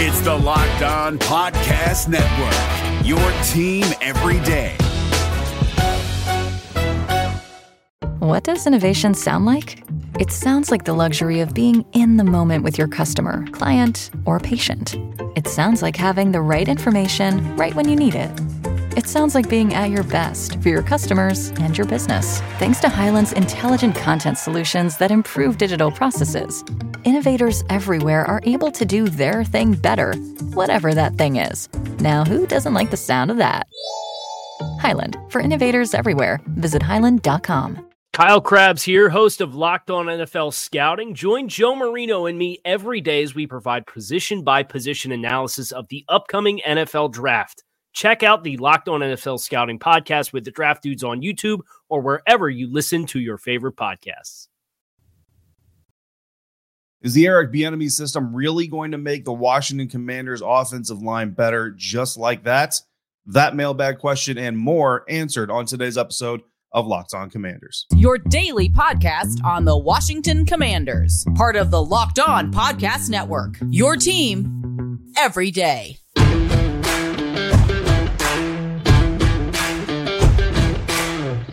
It's the Locked On Podcast Network, your team every day. What does innovation sound like? It sounds like the luxury of being in the moment with your customer, client, or patient. It sounds like having the right information right when you need it. It sounds like being at your best for your customers and your business, thanks to Hyland's intelligent content solutions that improve digital processes. Innovators everywhere are able to do their thing better, whatever that thing is. Now, who doesn't like the sound of that? Highland, for innovators everywhere, visit hyland.com. Kyle Crabbs here, host of Locked On NFL Scouting. Join Joe Marino and me every day as we provide position by position analysis of the upcoming NFL draft. Check out the Locked On NFL Scouting podcast with the draft dudes on YouTube or wherever you listen to your favorite podcasts. Is the Eric Bieniemy system really going to make the Washington Commanders offensive line better just like that? That mailbag question and more answered on today's episode of Locked On Commanders. Your daily podcast on the Washington Commanders, part of the Locked On Podcast Network. Your team every day.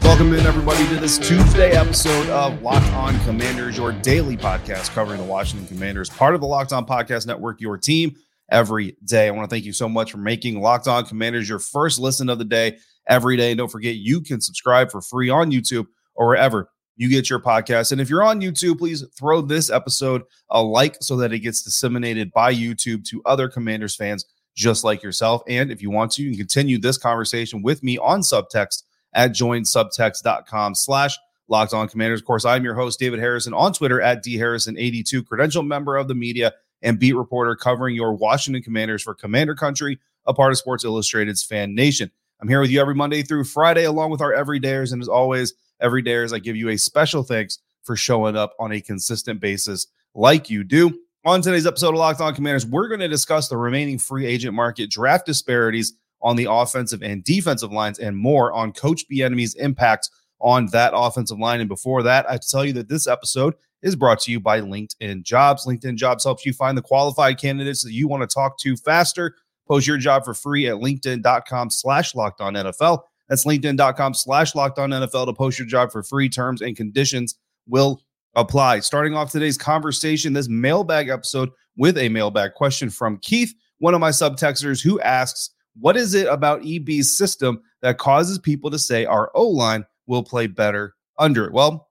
Welcome in, everybody, to this Tuesday episode of Locked On Commanders, your daily podcast covering the Washington Commanders, part of the Locked On Podcast Network, your team every day. I want to thank you so much for making Locked On Commanders your first listen of the day every day. And don't forget, you can subscribe for free on YouTube or wherever you get your podcast. And if you're on YouTube, please throw this episode a like so that it gets disseminated by YouTube to other Commanders fans just like yourself. And if you want to, you can continue this conversation with me on subtext at joinsubtext.com slash locked on commanders. Of course, I'm your host, David Harrison, on Twitter at dharrison82, credential member of the media and beat reporter covering your Washington Commanders for Commander Country, a part of Sports Illustrated's Fan Nation. I'm here with you every Monday through Friday, along with our everydayers. And as always, everydayers, I give you a special thanks for showing up on a consistent basis like you do. On today's episode of Locked On Commanders, we're going to discuss the remaining free agent market draft disparities on the offensive and defensive lines and more on Coach Bieniemy's impact on that offensive line. And before that, I tell you that this episode is brought to you by LinkedIn Jobs. LinkedIn Jobs helps you find the qualified candidates that you want to talk to faster. Post your job for free at linkedin.com slash locked on NFL. That's linkedin.com slash locked on NFL to post your job for free. Terms and conditions will apply. Starting off today's conversation, this mailbag episode with a mailbag question from Keith, one of my subtexters who asks, what is it about EB's system that causes people to say our O line will play better under it? Well,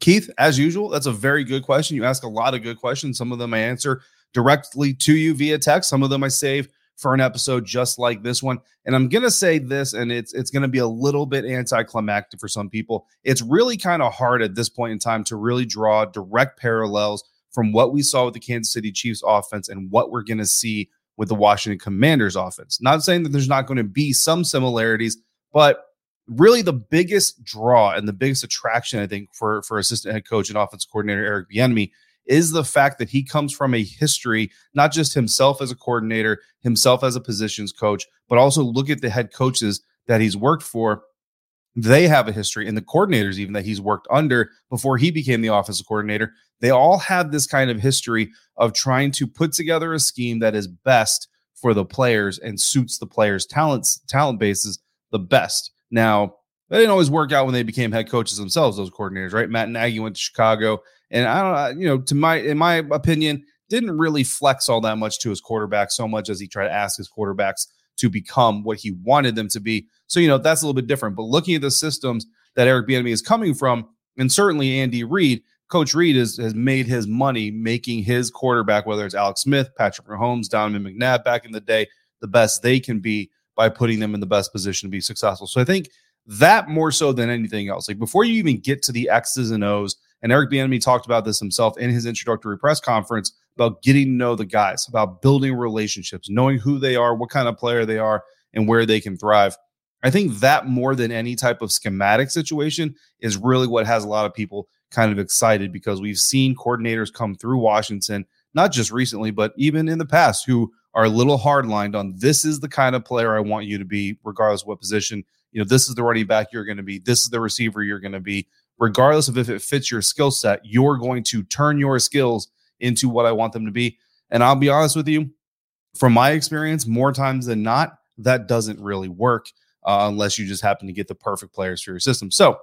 Keith, as usual, that's a very good question. You ask a lot of good questions. Some of them I answer directly to you via text. Some of them I save for an episode just like this one. And I'm gonna say this, and it's it's gonna be a little bit anticlimactic for some people. It's really kind of hard at this point in time to really draw direct parallels from what we saw with the Kansas City Chiefs offense and what we're gonna see with the Washington Commanders offense. Not saying that there's not going to be some similarities, but really the biggest draw and the biggest attraction, I think, for, for assistant head coach and offense coordinator Eric Bieniemy is the fact that he comes from a history, not just himself as a coordinator, himself as a positions coach, but also look at the head coaches that he's worked for. They have a history, and the coordinators, even that he's worked under before he became the offensive coordinator, they all have this kind of history of trying to put together a scheme that is best for the players and suits the players' talents, talent bases the best. Now, they didn't always work out when they became head coaches themselves, those coordinators, right? Matt Nagy went to Chicago, and I don't, you know, to my, in my opinion, didn't really flex all that much to his quarterback so much as he tried to ask his quarterbacks to become what he wanted them to be. So, you know, that's a little bit different. But looking at the systems that Eric Bieniemy is coming from, and certainly Andy Reid, Coach Reid has, has made his money making his quarterback, whether it's Alex Smith, Patrick Mahomes, Donovan McNabb back in the day, the best they can be by putting them in the best position to be successful. So I think that more so than anything else. Like before you even get to the X's and O's, and Eric Bieniemy talked about this himself in his introductory press conference about getting to know the guys, about building relationships, knowing who they are, what kind of player they are, and where they can thrive. I think that more than any type of schematic situation is really what has a lot of people kind of excited because we've seen coordinators come through Washington, not just recently, but even in the past, who are a little hardlined on this is the kind of player I want you to be, regardless what position. You know, this is the running back you're going to be, this is the receiver you're going to be, regardless of if it fits your skill set, you're going to turn your skills into what I want them to be. And I'll be honest with you, from my experience, more times than not, that doesn't really work uh, unless you just happen to get the perfect players for your system. So,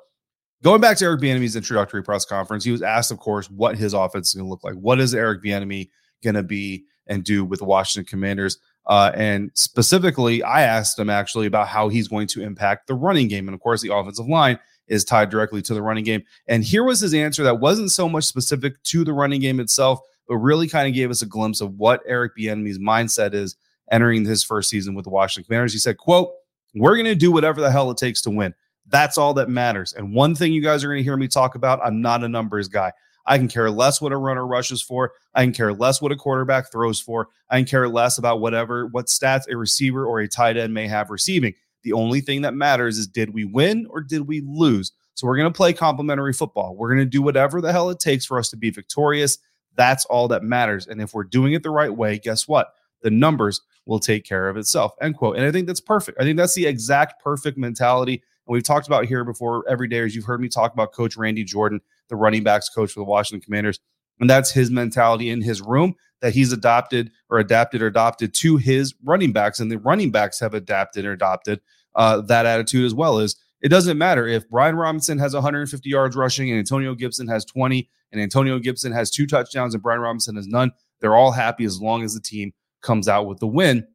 going back to Eric Bieniemy's introductory press conference, he was asked, of course, what his offense is going to look like. What is Eric Bieniemy going to be and do with the Washington Commanders? Uh, and specifically, I asked him actually about how he's going to impact the running game. And of course, the offensive line is tied directly to the running game. And here was his answer that wasn't so much specific to the running game itself, but really kind of gave us a glimpse of what Eric Bieniemy's mindset is entering his first season with the Washington Commanders. He said, quote, we're going to do whatever the hell it takes to win. That's all that matters. And one thing you guys are going to hear me talk about, I'm not a numbers guy. I can care less what a runner rushes for. I can care less what a quarterback throws for. I can care less about whatever what stats a receiver or a tight end may have receiving. The only thing that matters is did we win or did we lose? So we're going to play complementary football. We're going to do whatever the hell it takes for us to be victorious. That's all that matters. And if we're doing it the right way, guess what? The numbers will take care of itself. End quote. And I think that's perfect. I think that's the exact perfect mentality. And we've talked about here before every day, as you've heard me talk about Coach Randy Jordan, the running backs coach for the Washington Commanders. And that's his mentality in his room that he's adopted or adapted or adopted to his running backs. And the running backs have adapted or adopted uh, that attitude as well. Is it doesn't matter if Brian Robinson has 150 yards rushing and Antonio Gibson has 20 and Antonio Gibson has two touchdowns and Brian Robinson has none. They're all happy as long as the team comes out with the win.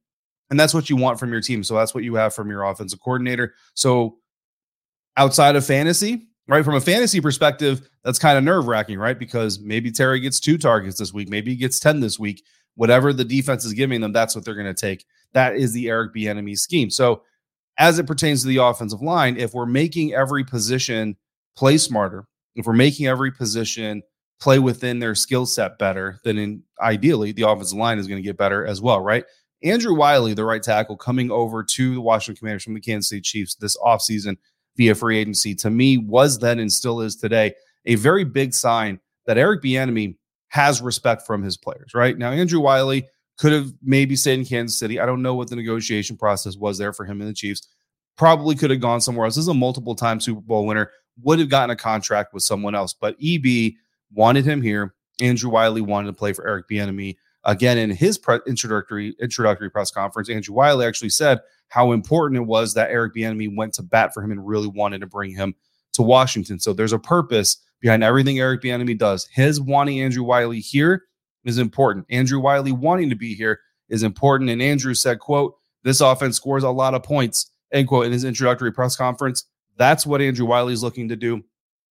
And that's what you want from your team. So that's what you have from your offensive coordinator. So outside of fantasy, right? From a fantasy perspective, that's kind of nerve wracking, right? Because maybe Terry gets two targets this week, maybe he gets 10 this week. Whatever the defense is giving them, that's what they're going to take. That is the Eric Bieniemy scheme. So, as it pertains to the offensive line, if we're making every position play smarter, if we're making every position play within their skill set better, then in, ideally the offensive line is going to get better as well, right? Andrew Wylie, the right tackle, coming over to the Washington Commanders from the Kansas City Chiefs this offseason via free agency, to me was then and still is today a very big sign that Eric Bieniemy has respect from his players. Right now, Andrew Wylie could have maybe stayed in Kansas City. I don't know what the negotiation process was there for him and the Chiefs. Probably could have gone somewhere else. This is a multiple time Super Bowl winner. Would have gotten a contract with someone else, but EB wanted him here. Andrew Wylie wanted to play for Eric Bieniemy. Again, in his pre- introductory introductory press conference, Andrew Wylie actually said how important it was that Eric Bieniemy went to bat for him and really wanted to bring him to Washington. So there's a purpose behind everything Eric Bieniemy does. His wanting Andrew Wylie here is important. Andrew Wylie wanting to be here is important. And Andrew said, "quote This offense scores a lot of points." End quote in his introductory press conference. That's what Andrew Wylie is looking to do.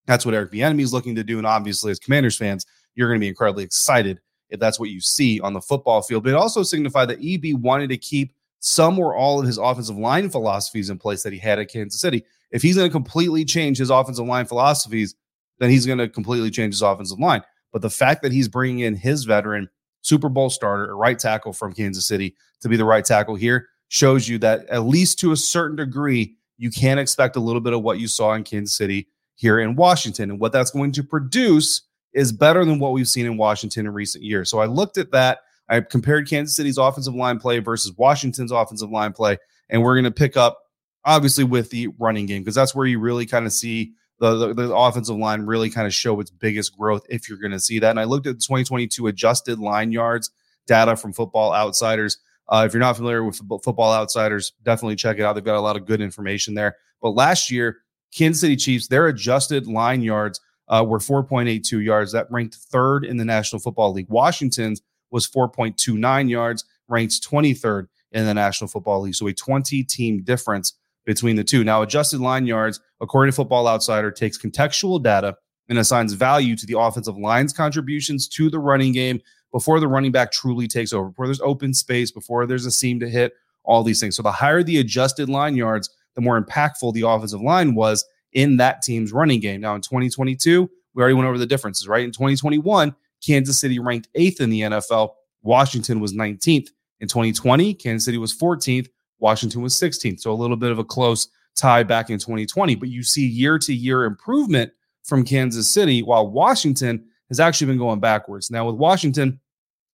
That's what Eric Bieniemy is looking to do. And obviously, as Commanders fans, you're going to be incredibly excited if that's what you see on the football field. But it also signified that EB wanted to keep some or all of his offensive line philosophies in place that he had at Kansas City. If he's going to completely change his offensive line philosophies, then he's going to completely change his offensive line. But the fact that he's bringing in his veteran Super Bowl starter, a right tackle from Kansas City, to be the right tackle here shows you that at least to a certain degree, you can expect a little bit of what you saw in Kansas City here in Washington. And what that's going to produce is better than what we've seen in Washington in recent years. So I looked at that. I compared Kansas City's offensive line play versus Washington's offensive line play. And we're going to pick up, obviously, with the running game, because that's where you really kind of see the, the, the, offensive line really kind of show its biggest growth if you're going to see that. And I looked at the 2022 adjusted line yards data from Football Outsiders. Uh, if you're not familiar with Football Outsiders, definitely check it out. They've got a lot of good information there. But last year, Kansas City Chiefs, their adjusted line yards uh, were 4.82 yards. That ranked third in the National Football League. Washington's was 4.29 yards, ranks 23rd in the National Football League. So a 20 team difference between the two. Now, adjusted line yards, according to Football Outsider, takes contextual data and assigns value to the offensive line's contributions to the running game before the running back truly takes over, before there's open space, before there's a seam to hit, all these things. So the higher the adjusted line yards, the more impactful the offensive line was in that team's running game. Now, in 2022, we already went over the differences, right? In 2021, Kansas City ranked eighth in the NFL. Washington was 19th. In 2020, Kansas City was 14th. Washington was 16th. So a little bit of a close tie back in 2020. But you see year to year improvement from Kansas City, while Washington has actually been going backwards. Now, with Washington,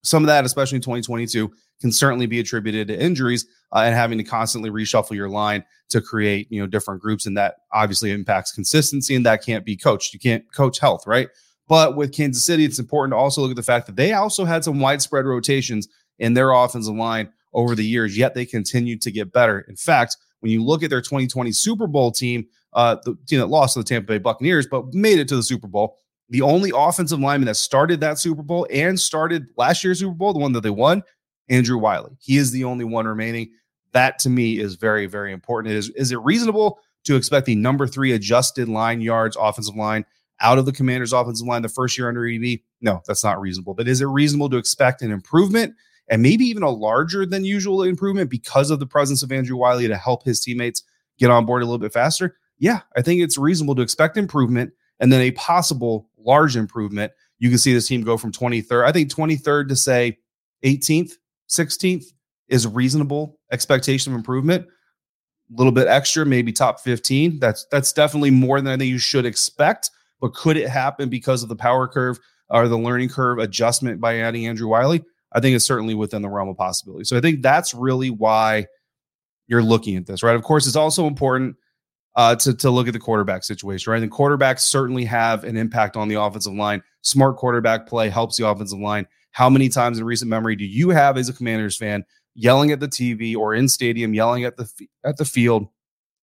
some of that, especially in 2022, can certainly be attributed to injuries uh, and having to constantly reshuffle your line to create you know different groups, and that obviously impacts consistency, and that can't be coached. You can't coach health, right? But with Kansas City, it's important to also look at the fact that they also had some widespread rotations in their offensive line over the years, yet they continue to get better. In fact, when you look at their 2020 Super Bowl team, uh, the team that lost to the Tampa Bay Buccaneers, but made it to the Super Bowl, the only offensive lineman that started that Super Bowl and started last year's Super Bowl, the one that they won, Andrew Wylie. He is the only one remaining. That to me is very, very important. Is, is it reasonable to expect the number three adjusted line yards offensive line out of the commander's offensive line the first year under EB? No, that's not reasonable. But is it reasonable to expect an improvement and maybe even a larger than usual improvement because of the presence of Andrew Wylie to help his teammates get on board a little bit faster? Yeah, I think it's reasonable to expect improvement and then a possible large improvement. You can see this team go from 23rd, I think 23rd to say 18th, 16th is reasonable expectation of improvement. A little bit extra, maybe top 15. That's that's definitely more than I think you should expect. But could it happen because of the power curve or the learning curve adjustment by adding Andrew Wylie? I think it's certainly within the realm of possibility. So I think that's really why you're looking at this, right? Of course, it's also important uh, to, to look at the quarterback situation, right? And quarterbacks certainly have an impact on the offensive line. Smart quarterback play helps the offensive line. How many times in recent memory do you have as a Commanders fan yelling at the TV or in stadium yelling at the at the field,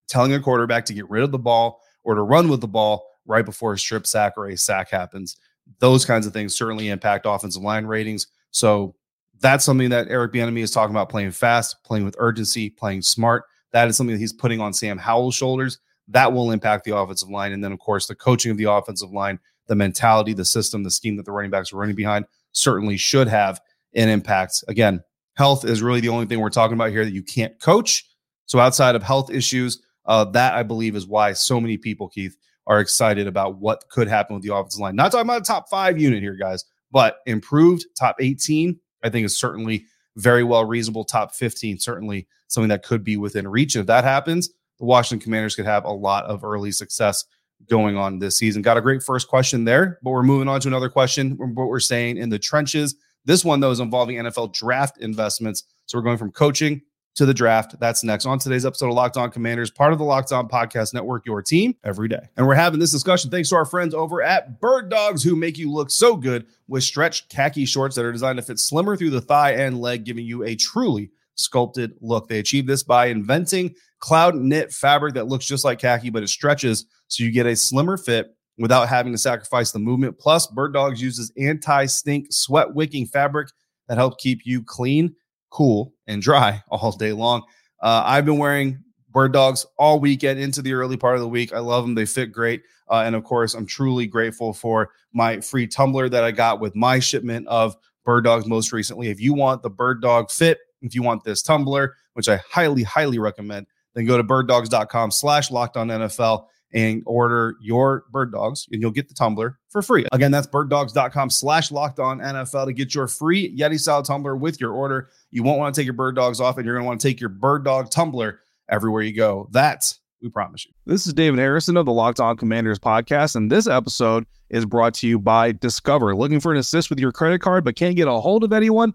telling a quarterback to get rid of the ball or to run with the ball right before a strip sack or a sack happens? Those kinds of things certainly impact offensive line ratings. So that's something that Eric Bieniemy is talking about: playing fast, playing with urgency, playing smart. That is something that he's putting on Sam Howell's shoulders. That will impact the offensive line, and then of course the coaching of the offensive line, the mentality, the system, the scheme that the running backs are running behind certainly should have an impact. Again, health is really the only thing we're talking about here that you can't coach. So outside of health issues, uh, that I believe is why so many people, Keith, are excited about what could happen with the offensive line. Not talking about a top five unit here, guys, but improved top 18, I think is certainly very well reasonable. Top 15, certainly something that could be within reach. If that happens, the Washington Commanders could have a lot of early success going on this season. Got a great first question there, but we're moving on to another question. What we're saying in the trenches. This one, though, is involving NFL draft investments. So we're going from coaching to the draft. That's next on today's episode of Locked On Commanders, part of the Locked On Podcast Network, your team every day. And we're having this discussion thanks to our friends over at Bird Dogs, who make you look so good with stretch khaki shorts that are designed to fit slimmer through the thigh and leg, giving you a truly sculpted look. They achieve this by inventing cloud knit fabric that looks just like khaki, but it stretches so you get a slimmer fit without having to sacrifice the movement. Plus, Bird Dogs uses anti stink, sweat wicking fabric that helps keep you clean, cool, and dry all day long. Uh, I've been wearing Bird Dogs all weekend into the early part of the week. I love them. They fit great. Uh, and of course, I'm truly grateful for my free tumbler that I got with my shipment of Bird Dogs most recently. If you want the Bird Dog fit, if you want this tumbler, which I highly, highly recommend, then go to birddogs.com slash locked on NFL and order your bird dogs and you'll get the tumbler for free. Again, that's birddogs.com slash locked on NFL to get your free Yeti style tumbler with your order. You won't want to take your bird dogs off and you're going to want to take your bird dog tumbler everywhere you go. That's we promise you. This is David Harrison of the Locked On Commanders podcast, and this episode is brought to you by Discover. Looking for an assist with your credit card but can't get a hold of anyone?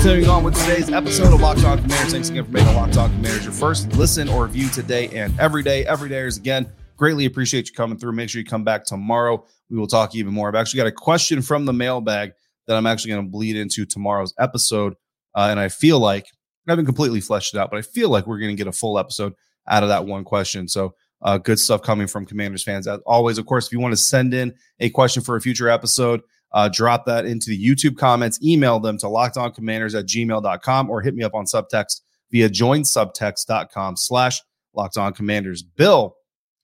Continuing on with today's episode of Locked On Commanders. Thanks again for making Locked On Commanders your first listen or view today and every day. Every day is again, greatly appreciate you coming through. Make sure you come back tomorrow. We will talk even more. I've actually got a question from the mailbag that I'm actually going to bleed into tomorrow's episode. Uh, and I feel like I haven't completely fleshed it out, but I feel like we're going to get a full episode out of that one question. So uh, good stuff coming from Commanders fans. As always, of course, if you want to send in a question for a future episode, uh, drop that into the YouTube comments, email them to lockedoncommanders at gmail.com or hit me up on subtext via joinsubtext.com slash lockedoncommanders. Bill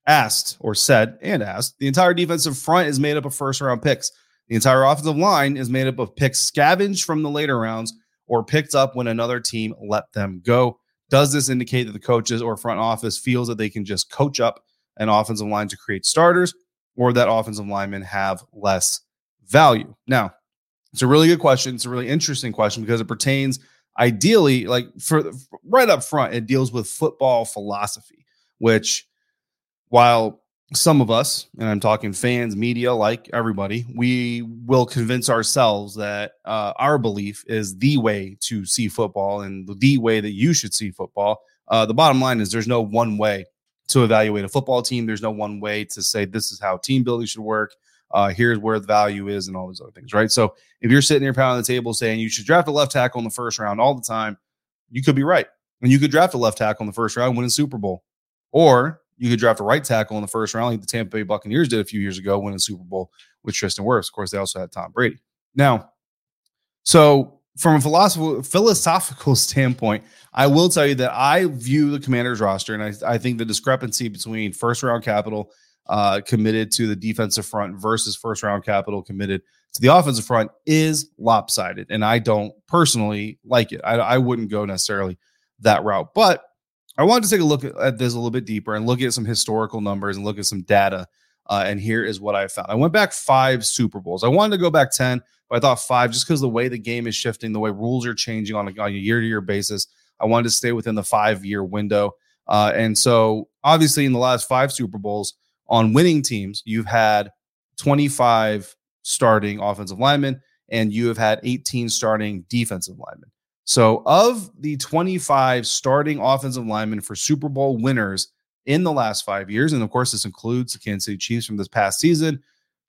asked or said and asked, the entire defensive front is made up of first round picks. The entire offensive line is made up of picks scavenged from the later rounds or picked up when another team let them go. Does this indicate that the coaches or front office feels that they can just coach up an offensive line to create starters or that offensive linemen have less value? Now, it's a really good question. It's a really interesting question because it pertains ideally, like for right up front, it deals with football philosophy, which while some of us, and I'm talking fans, media, like everybody, we will convince ourselves that uh, our belief is the way to see football and the way that you should see football. Uh, the bottom line is there's no one way to evaluate a football team. There's no one way to say this is how team building should work. Uh, here's where the value is and all those other things, right? So if you're sitting here pounding the table saying you should draft a left tackle in the first round all the time, you could be right. And you could draft a left tackle in the first round, win a Super Bowl. Or you could draft a right tackle in the first round, like the Tampa Bay Buccaneers did a few years ago, winning Super Bowl with Tristan Wirfs. Of course, they also had Tom Brady. Now, so from a philosophical philosophical standpoint, I will tell you that I view the Commanders roster, and I, I think the discrepancy between first round capital uh, committed to the defensive front versus first round capital committed to the offensive front is lopsided, and I don't personally like it. I, I wouldn't go necessarily that route, but I wanted to take a look at this a little bit deeper and look at some historical numbers and look at some data. Uh, and here is what I found. I went back five Super Bowls. I wanted to go back 10, but I thought five just because the way the game is shifting, the way rules are changing on a, year to year basis. I wanted to stay within the five year window. Uh, and so, obviously, in the last five Super Bowls, on winning teams, you've had 25 starting offensive linemen and you have had 18 starting defensive linemen. So, of the 25 starting offensive linemen for Super Bowl winners in the last five years, and of course, this includes the Kansas City Chiefs from this past season,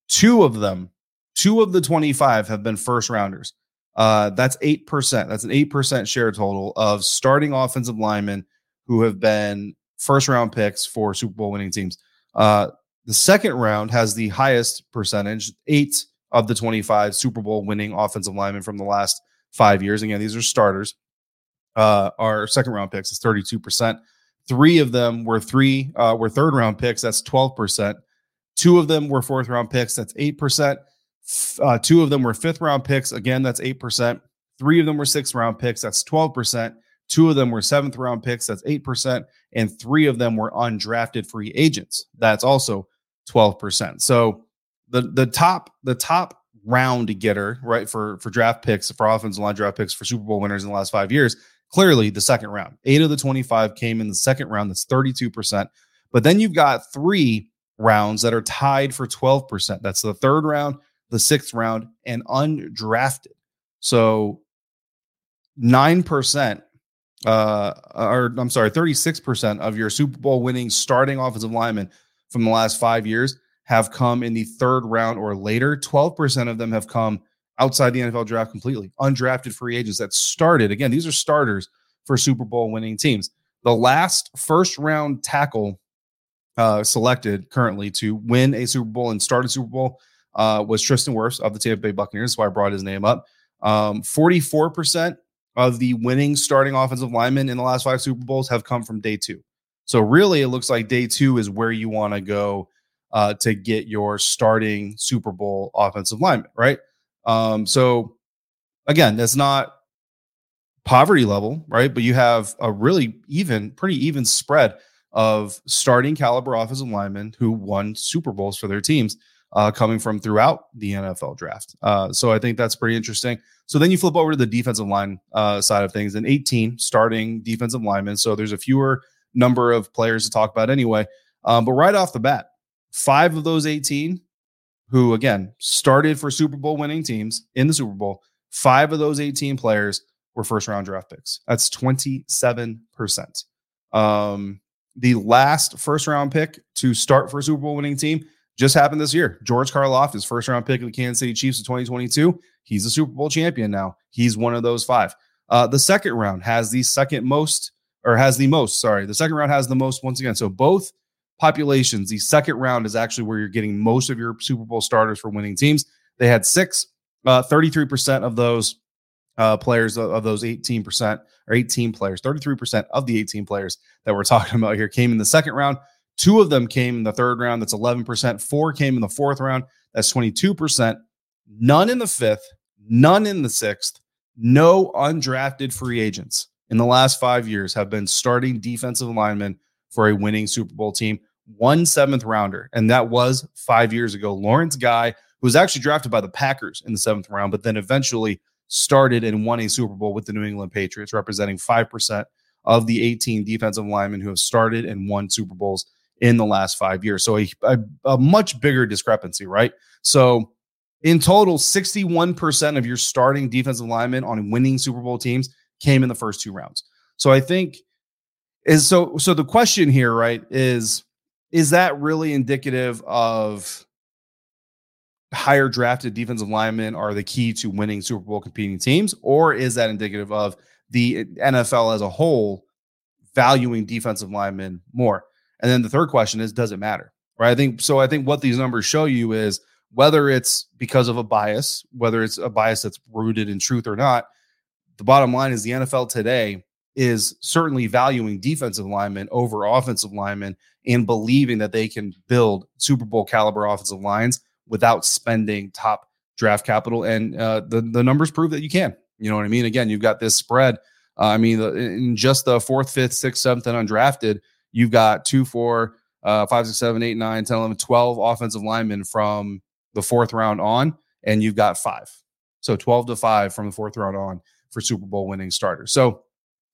two of them, two of the 25 have been first rounders. Uh, that's 8%. That's an 8% share total of starting offensive linemen who have been first round picks for Super Bowl winning teams. Uh, the second round has the highest percentage, eight of the 25 Super Bowl winning offensive linemen from the last five years. Again, these are starters. Uh, our second round picks is 32%. Three of them were three uh, were third round picks. That's 12%. Two of them were fourth round picks. That's 8%. Uh, two of them were fifth round picks. Again, that's 8%. Three of them were sixth round picks. That's 12%. Two of them were seventh round picks. That's 8%. And three of them were undrafted free agents. That's also 12%. So the the top the top round getter, right, for for draft picks, for offensive line draft picks for Super Bowl winners in the last five years, clearly the second round. Eight of the 25 came in the second round. That's 32%. But then you've got three rounds that are tied for 12%. That's the third round, the sixth round, and undrafted. So 9%, uh, or I'm sorry, 36% of your Super Bowl winning starting offensive linemen from the last five years have come in the third round or later. 12% of them have come outside the NFL draft completely. Undrafted free agents that started. Again, these are starters for Super Bowl winning teams. The last first round tackle uh, selected currently to win a Super Bowl and start a Super Bowl uh, was Tristan Wirfs of the Tampa Bay Buccaneers. That's why I brought his name up. Um, 44% of the winning starting offensive linemen in the last five Super Bowls have come from day two. So really, it looks like day two is where you want to go uh, to get your starting Super Bowl offensive lineman, right? Um, so again, that's not poverty level, right? But you have a really even, pretty even spread of starting caliber offensive linemen who won Super Bowls for their teams uh, coming from throughout the NFL draft. Uh, so I think that's pretty interesting. So then you flip over to the defensive line uh, side of things, and 18 starting defensive linemen. So there's a fewer number of players to talk about anyway. Um, but right off the bat, Five of those 18 who, again, started for Super Bowl winning teams in the Super Bowl, five of those 18 players were first round draft picks. That's 27%. Um, the last first round pick to start for a Super Bowl winning team just happened this year. George Karlaftis first round pick of the Kansas City Chiefs in 2022. He's a Super Bowl champion now. He's one of those five. Uh, the second round has the second most, or has the most, sorry, the second round has the most once again. So both populations, the second round is actually where you're getting most of your Super Bowl starters for winning teams. They had six, uh, 33% of those uh, players of, of, those 18% or 18 players, 33% of the 18 players that we're talking about here came in the second round. Two of them came in the third round. That's 11%. Four came in the fourth round. That's 22%. None in the fifth, none in the sixth. No undrafted free agents in the last five years have been starting defensive linemen for a winning Super Bowl team. One seventh rounder, and that was five years ago. Lawrence Guy, who was actually drafted by the Packers in the seventh round, but then eventually started and won a Super Bowl with the New England Patriots, representing 5% of the 18 defensive linemen who have started and won Super Bowls in the last five years. So a, a, a much bigger discrepancy, right? So in total, 61% of your starting defensive linemen on winning Super Bowl teams came in the first two rounds. So I think is so so the question here, right, is is that really indicative of higher drafted defensive linemen are the key to winning Super Bowl competing teams, or is that indicative of the NFL as a whole valuing defensive linemen more? And then the third question is, does it matter? Right. I think so. I think what these numbers show you is whether it's because of a bias, whether it's a bias that's rooted in truth or not. The bottom line is the NFL today is certainly valuing defensive linemen over offensive linemen and believing that they can build Super Bowl caliber offensive lines without spending top draft capital. And uh, the the numbers prove that you can. You know what I mean? Again, you've got this spread. Uh, I mean, in just the fourth, fifth, sixth, seventh, and undrafted, you've got two, four, uh, five, six, seven, eight, nine, 10, 11, 12 offensive linemen from the fourth round on, and you've got five. So 12 to five from the fourth round on for Super Bowl winning starters. So,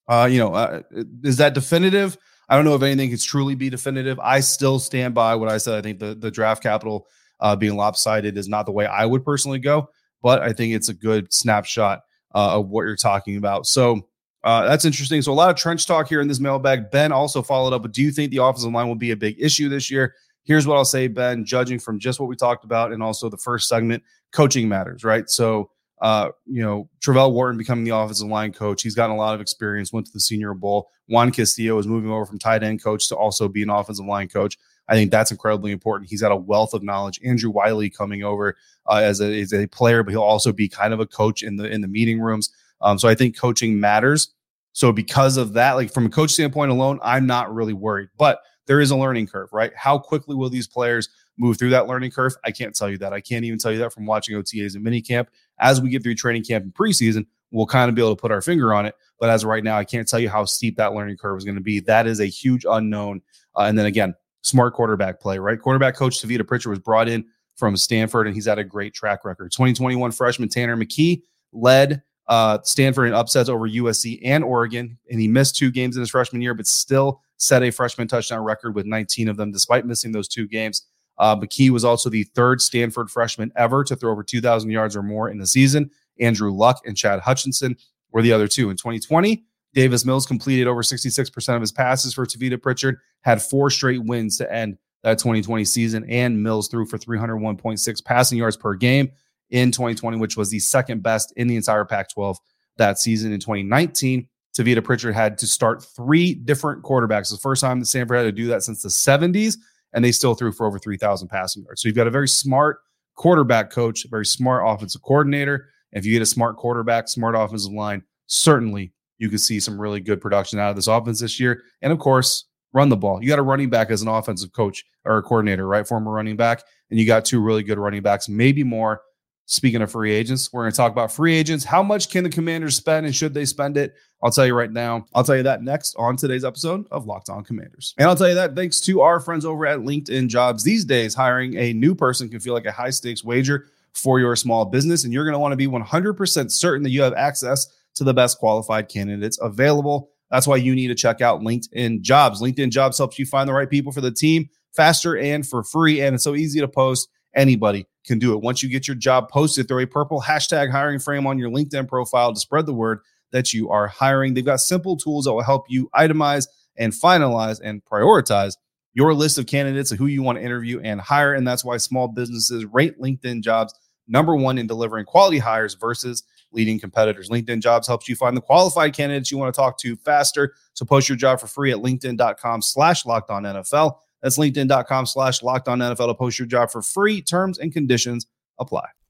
uh, you know, uh, is that definitive? I don't know if anything can truly be definitive. I still stand by what I said. I think the, the draft capital uh, being lopsided is not the way I would personally go, but I think it's a good snapshot uh, of what you're talking about. So uh, that's interesting. So a lot of trench talk here in this mailbag. Ben also followed up. But do you think the offensive line will be a big issue this year? Here's what I'll say, Ben. Judging from just what we talked about and also the first segment, coaching matters, right? So uh, you know, Travelle Wharton becoming the offensive line coach. He's gotten a lot of experience, went to the Senior Bowl. Juan Castillo is moving over from tight end coach to also be an offensive line coach. I think that's incredibly important. He's got a wealth of knowledge. Andrew Wylie coming over uh, as, a, as a player, but he'll also be kind of a coach in the in the meeting rooms. Um, so I think coaching matters. So because of that, like from a coach standpoint alone, I'm not really worried. But there is a learning curve, right? How quickly will these players move through that learning curve? I can't tell you that. I can't even tell you that from watching OTAs and minicamp. As we get through training camp and preseason, we'll kind of be able to put our finger on it. But as of right now, I can't tell you how steep that learning curve is going to be. That is a huge unknown. Uh, and then again, smart quarterback play, right? Quarterback coach Tavita Pritchard was brought in from Stanford, and he's had a great track record. 2021 freshman Tanner McKee led uh, Stanford in upsets over USC and Oregon, and he missed two games in his freshman year, but still set a freshman touchdown record with 19 of them, despite missing those two games. Uh, McKee was also the third Stanford freshman ever to throw over 2,000 yards or more in the season. Andrew Luck and Chad Hutchinson were the other two. In 2020, Davis Mills completed over 66% of his passes for Tavita Pritchard, had four straight wins to end that 2020 season, and Mills threw for 301.6 passing yards per game in 2020, which was the second best in the entire Pac 12 that season. In 2019, Tavita Pritchard had to start three different quarterbacks. The first time that Stanford had to do that since the 70s, and they still threw for over 3,000 passing yards. So you've got a very smart quarterback coach, very smart offensive coordinator. If you get a smart quarterback, smart offensive line, certainly you could see some really good production out of this offense this year. And of course, run the ball. You got a running back as an offensive coach or a coordinator, right? Former running back. And you got two really good running backs, maybe more. Speaking of free agents, we're going to talk about free agents. How much can the commanders spend and should they spend it? I'll tell you right now. I'll tell you that next on today's episode of Locked On Commanders. And I'll tell you that thanks to our friends over at LinkedIn Jobs. These days, hiring a new person can feel like a high stakes wager for your small business. And you're going to want to be 100% certain that you have access to the best qualified candidates available. That's why you need to check out LinkedIn Jobs. LinkedIn Jobs helps you find the right people for the team faster and for free. And it's so easy to post. Anybody can do it. Once you get your job posted, throw a purple hashtag hiring frame on your LinkedIn profile to spread the word that you are hiring. They've got simple tools that will help you itemize and finalize and prioritize your list of candidates of who you want to interview and hire. And that's why small businesses rate LinkedIn jobs number one in delivering quality hires versus leading competitors. LinkedIn Jobs helps you find the qualified candidates you want to talk to faster. So post your job for free at LinkedIn.com slash locked on NFL. That's LinkedIn.com slash locked on NFL to post your job for free. Terms and conditions apply.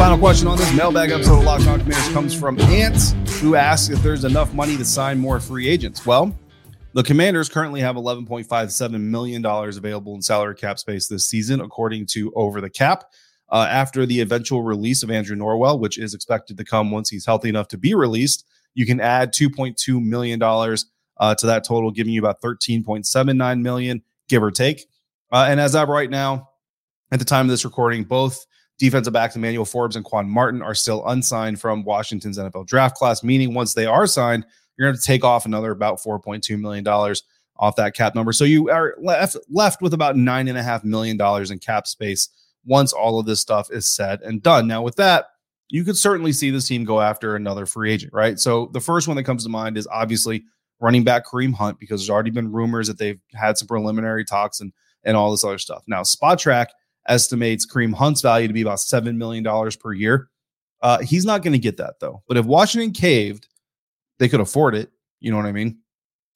Final question on this mailbag episode of Locked On Commanders comes from Ants, who asks if there's enough money to sign more free agents. Well, the Commanders currently have $11.57 million available in salary cap space this season, according to Over the Cap. Uh, after the eventual release of Andrew Norwell, which is expected to come once he's healthy enough to be released, you can add $2.2 million uh, to that total, giving you about $13.79 million, give or take. Uh, and as of right now, at the time of this recording, both defensive backs Emmanuel Forbes and Quan Martin are still unsigned from Washington's NFL draft class, meaning once they are signed, you're going to take off another about $4.2 million off that cap number. So you are left, left with about $9.5 million in cap space once all of this stuff is said and done. Now, with that, you could certainly see this team go after another free agent, right? So the first one that comes to mind is obviously running back Kareem Hunt because there's already been rumors that they've had some preliminary talks and and all this other stuff. Now, Spotrac estimates Kareem Hunt's value to be about seven million dollars per year. Uh, he's not going to get that though. But if Washington caved, they could afford it. You know what I mean?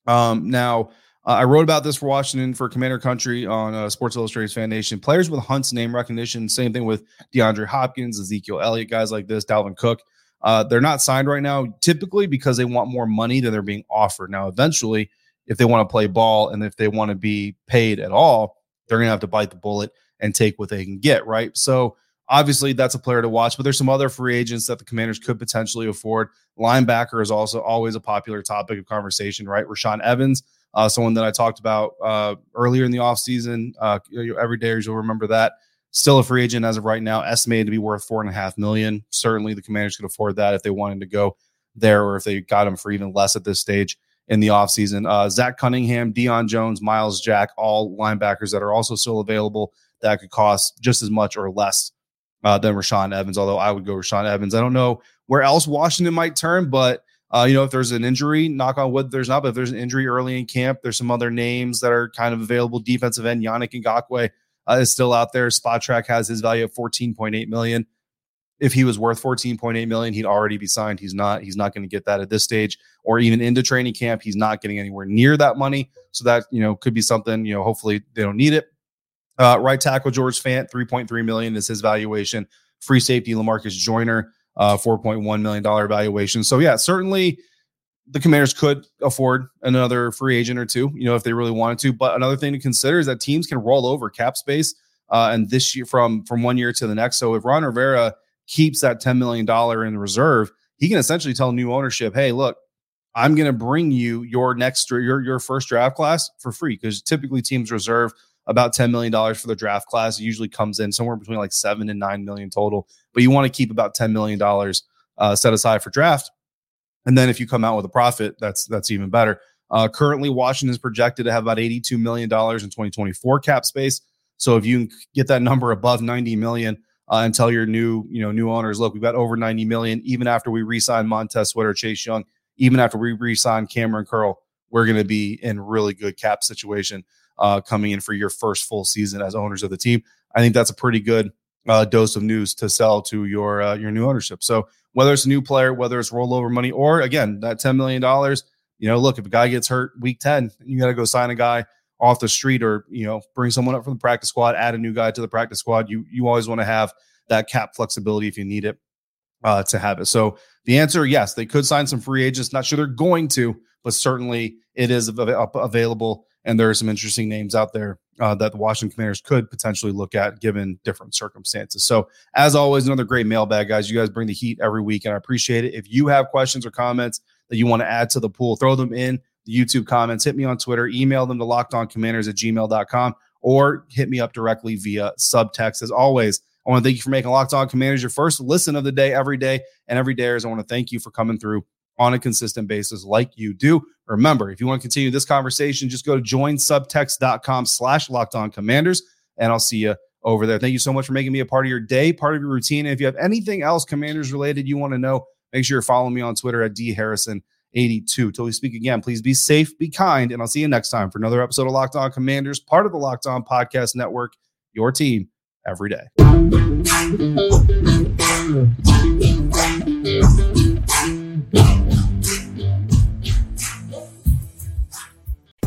Um, now, uh, I wrote about this for Washington for Commander Country on uh, Sports Illustrated's Fan Nation. Players with Hunt's name recognition, same thing with DeAndre Hopkins, Ezekiel Elliott, guys like this, Dalvin Cook. Uh, they're not signed right now, typically because they want more money than they're being offered. Now, eventually, if they want to play ball and if they want to be paid at all, they're going to have to bite the bullet and take what they can get, right? So, obviously, that's a player to watch, but there's some other free agents that the commanders could potentially afford. Linebacker is also always a popular topic of conversation, right? Rashaan Evans uh, someone that I talked about uh, earlier in the offseason. Uh, every day, you'll remember that. Still a free agent as of right now, estimated to be worth four and a half million. Certainly, the Commanders could afford that if they wanted to go there, or if they got him for even less at this stage in the offseason. Uh, Zach Cunningham, Deion Jones, Myles Jack, all linebackers that are also still available that could cost just as much or less uh, than Rashaan Evans. Although I would go Rashaan Evans. I don't know where else Washington might turn, but uh, you know, if there's an injury, knock on wood, there's not. But if there's an injury early in camp, there's some other names that are kind of available. Defensive end Yannick Ngakoue uh, is still out there. Spotrac has his value at 14.8 million. If he was worth 14.8 million, he'd already be signed. He's not. He's not going to get that at this stage, or even into training camp. He's not getting anywhere near that money. So that you know could be something. You know, hopefully they don't need it. Uh, right tackle George Fant, 3.3 million is his valuation. Free safety Lamarcus Joyner uh, $4.1 million valuation. So, yeah, certainly the commanders could afford another free agent or two, you know, if they really wanted to. But another thing to consider is that teams can roll over cap space. Uh, and this year from from one year to the next. So if Ron Rivera keeps that $10 million in reserve, he can essentially tell new ownership, hey, look, I'm going to bring you your next your your first draft class for free because typically teams reserve about $10 million for the draft class. It usually comes in somewhere between like seven and nine million total, but you want to keep about $10 million uh, set aside for draft. And then if you come out with a profit, that's that's even better. Uh, currently, Washington is projected to have about $82 million in 2024 cap space. So if you get that number above 90 million uh, and tell your new, you know, new owners, look, we've got over 90 million, even after we re-sign Montez Sweat or Chase Young, even after we re-sign Kamren Curl, we're going to be in really good cap situation uh, coming in for your first full season as owners of the team. I think that's a pretty good uh, dose of news to sell to your uh, your new ownership. So whether it's a new player, whether it's rollover money, or again that ten million dollars, you know, look if a guy gets hurt week ten, you got to go sign a guy off the street, or you know, bring someone up from the practice squad, add a new guy to the practice squad. You you always want to have that cap flexibility if you need it uh, to have it. So the answer, yes, they could sign some free agents. Not sure they're going to, but certainly it is available and there are some interesting names out there uh, that the Washington Commanders could potentially look at given different circumstances. So, as always, another great mailbag, guys. You guys bring the heat every week, and I appreciate it. If you have questions or comments that you want to add to the pool, throw them in the YouTube comments. Hit me on Twitter, email them to lockedoncommanders at gmail.com, or hit me up directly via subtext. As always, I want to thank you for making Locked On Commanders your first listen of the day every day. And every day, I want to thank you for coming through on a consistent basis like you do. Remember, if you want to continue this conversation, just go to joinsubtext.com slash locked on commanders, and I'll see you over there. Thank you so much for making me a part of your day, part of your routine. And if you have anything else commanders related you want to know, make sure you're following me on Twitter at dharrison82. Till we speak again, please be safe, be kind, and I'll see you next time for another episode of Locked On Commanders, part of the Locked On Podcast Network, your team every day.